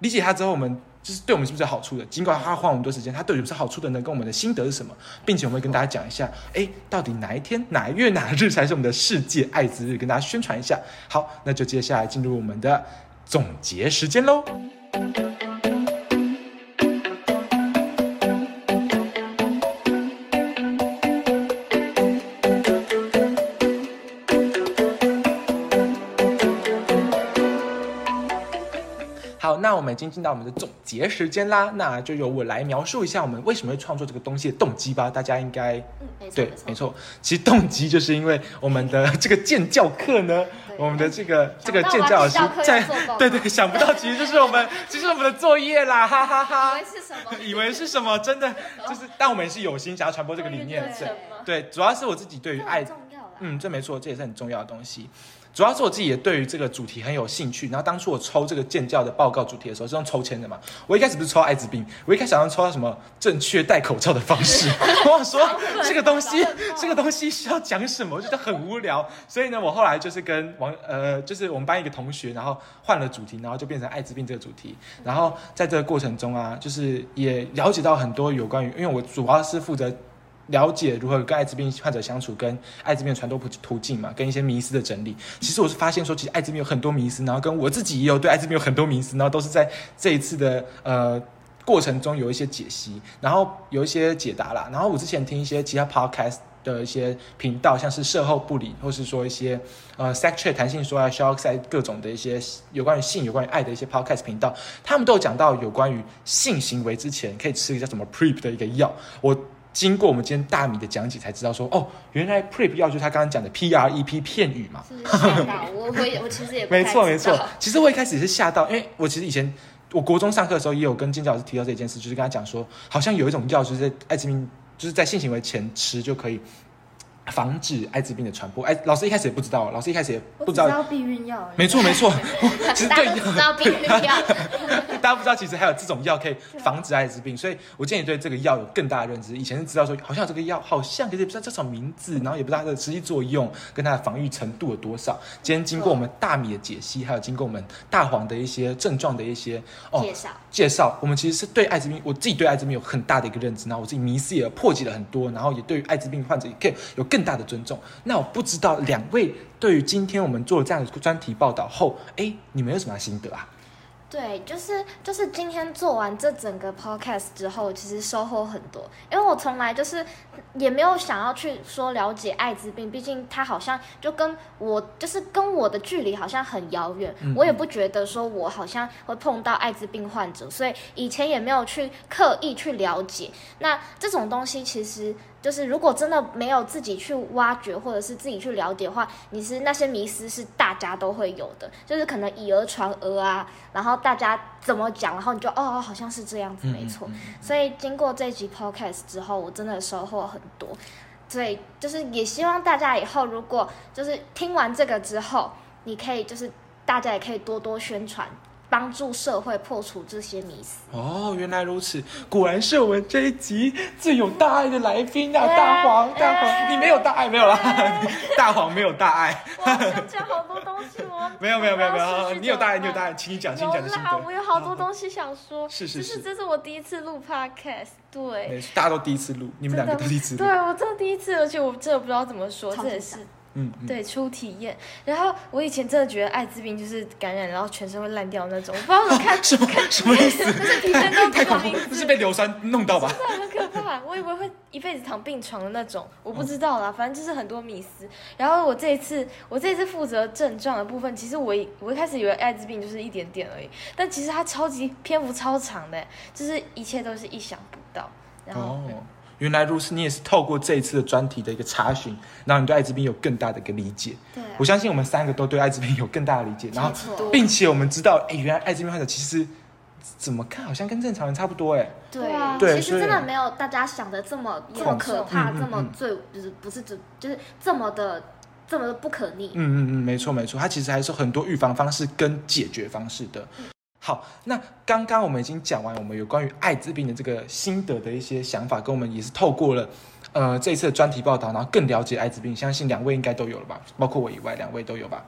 理解它之后，我们就是对我们是不是有好处的？尽管它花我们多时间，它对我们是好处的呢？跟我们的心得是什么？并且我们会跟大家讲一下，哎，到底哪一天、哪一月、哪日才是我们的世界艾滋日？跟大家宣传一下。好，那就接下来进入我们的总结时间喽。们已经进到我们的总结时间啦，那就由我来描述一下我们为什么会创作这个东西的动机吧。大家应该嗯，没错对，没。错，其实动机就是因为我们的这个建教课呢，我们的这个这个建教老师在对对，想不到其实就是我们，其实我们的作业啦，哈哈哈以为是什么？以为是什么？真的就是，但我们也是有心想要传播这个理念对主要是我自己对于爱。嗯，这没错，这也是很重要的东西。主要是我自己也对于这个主题很有兴趣。然后当初我抽这个建教的报告主题的时候是用抽签的嘛。我一开始不是抽艾滋病，我一开始想要抽到什么正确戴口罩的方式。我想说这个东西，这个东西需要讲什么？我觉得很无聊。所以呢，我后来就是跟王呃，就是我们班一个同学，然后换了主题，然后就变成艾滋病这个主题。然后在这个过程中啊，就是也了解到很多有关于，因为我主要是负责。了解如何跟艾滋病患者相处，跟艾滋病传播途径嘛，跟一些迷思的整理。其实我是发现说，其实艾滋病有很多迷思，然后跟我自己也有对艾滋病有很多迷思，然后都是在这一次的呃过程中有一些解析，然后有一些解答啦。然后我之前听一些其他 podcast 的一些频道，像是售后不理，或是说一些呃 sex chat 弹性说啊 s h o c k 各种的一些有关于性、有关于爱的一些 podcast 频道，他们都有讲到有关于性行为之前可以吃一个什么 prep 的一个药，我。经过我们今天大米的讲解，才知道说，哦，原来 PrEP 药就是他刚刚讲的 PrEP 片语嘛。是不是吓到我？我我其实也不没错，没错道。其实我一开始也是吓到，因为我其实以前我国中上课的时候，也有跟金教老师提到这件事，就是跟他讲说，好像有一种药，就是在艾滋病，就是在性行为前吃就可以防止艾滋病的传播。哎，老师一开始也不知道，老师一开始也不知道。知道避孕药。没错，没错。其实对大家都知道避孕药，大家不知道，其实还有这种药可以防止艾滋病，所以我建议对这个药有更大的认知。以前是知道说，好像有这个药，好像可是也不知道叫什么名字，然后也不知道它的实际作用跟它的防御程度有多少。今天经过我们大米的解析，还有经过我们大黄的一些症状的一些哦介绍介绍，我们其实是对艾滋病，我自己对艾滋病有很大的一个认知，然后我自己迷思也破解了很多，然后也对于艾滋病患者也可以有更大的尊重。那我不知道两位对于今天我们做这样的专题报道后，哎，你们有什么心得啊？对，就是就是今天做完这整个 podcast 之后，其实收获很多，因为我从来就是也没有想要去说了解艾滋病，毕竟它好像就跟我就是跟我的距离好像很遥远，嗯我也不觉得说我好像会碰到艾滋病患者，所以以前也没有去刻意去了解。那这种东西其实就是如果真的没有自己去挖掘或者是自己去了解的话，你是那些迷思是大家都会有的，就是可能以讹传讹啊，然后大家怎么讲，然后你就哦哦，好像是这样子，嗯没错。嗯嗯嗯所以经过这集 podcast 之后，我真的收获很多。所以就是也希望大家以后如果就是听完这个之后，你可以就是大家也可以多多宣传，帮助社会破除这些迷思。哦，原来如此，果然是我们这一集最有大爱的来宾啊！哎大黄，大哎。黄，你没有大爱没有啦，大黄没有大爱，我讲好多东西，我没有没有没有没有，你有大爱，你有大爱，请你讲，请你讲的心啦，我。有好多东西想说。是是是。是这是我第一次录 podcast，对，大家都第一次录，你们两个都第一次录。对，我真的第一次，而且我真的不知道怎么说，这也是嗯嗯，对初体验。然后我以前真的觉得艾滋病就是感染，然后全身会烂掉那种，我不知道怎么看，什么什么意思？就是体验都太恐怖名，字这是被硫酸弄到吧？真的很可怕，我以为会一辈子躺病床的那种，我不知道啦，反正就是很多迷思。然后我这一次，我这一次负责症状的部分，其实我一我一开始以为艾滋病就是一点点而已，但其实它超级篇幅超长的，就是一切都是意想不到。然后、哦，原来如此，你也是透过这一次的专题的一个查询，然后你对艾滋病有更大的一个理解。对啊。我相信我们三个都对艾滋病有更大的理解，然后并且我们知道，哎，原来艾滋病患者其实怎么看好像跟正常人差不多，哎，对啊。其对所以实真的没有大家想的这么这么可怕，嗯嗯这么嗯最就是不是这就是这么的这么的不可逆。嗯嗯嗯，没错没错，它其实还是很多预防方式跟解决方式的。好，那刚刚我们已经讲完我们有关于艾滋病的这个心得的一些想法，跟我们也是透过了呃这一次的专题报道，然后更了解艾滋病。相信两位应该都有了吧？包括我以外，两位都有吧？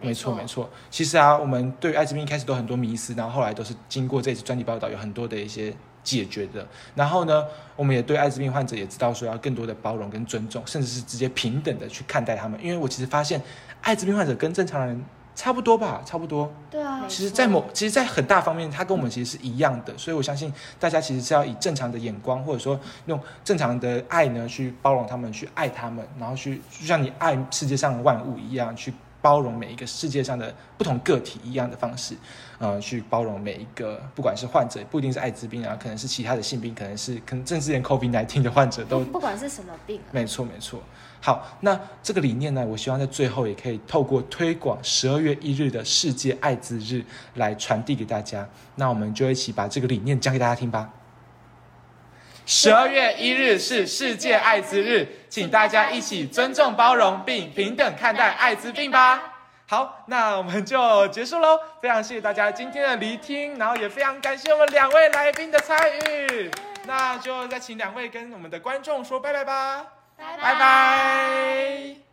没错没错。其实啊，我们对艾滋病一开始都很多迷思，然后后来都是经过这次专题报道，有很多的一些解决的。然后呢，我们也对艾滋病患者也知道说要更多的包容跟尊重，甚至是直接平等的去看待他们。因为我其实发现，艾滋病患者跟正常人差不多吧，差不多。对啊，其实，在某其实，在很大方面，他跟我们其实是一样的，所以我相信大家其实是要以正常的眼光，或者说用正常的爱呢，去包容他们，去爱他们，然后去就像你爱世界上的万物一样，去包容每一个世界上的不同个体一样的方式，呃，去包容每一个不管是患者，不一定是艾滋病啊，可能是其他的性病，可能是可能甚至连 COVID 1 9的患者都不管是什么病啊，没错，没错。好，那这个理念呢，我希望在最后也可以透过推广十二月一日的世界艾滋日来传递给大家。那我们就一起把这个理念讲给大家听吧。十二月一日是世界艾滋日，请大家一起尊重、包容并平等看待艾滋病吧。好，那我们就结束喽。非常谢谢大家今天的聆听，然后也非常感谢我们两位来宾的参与。那就再请两位跟我们的观众说拜拜吧。拜拜拜。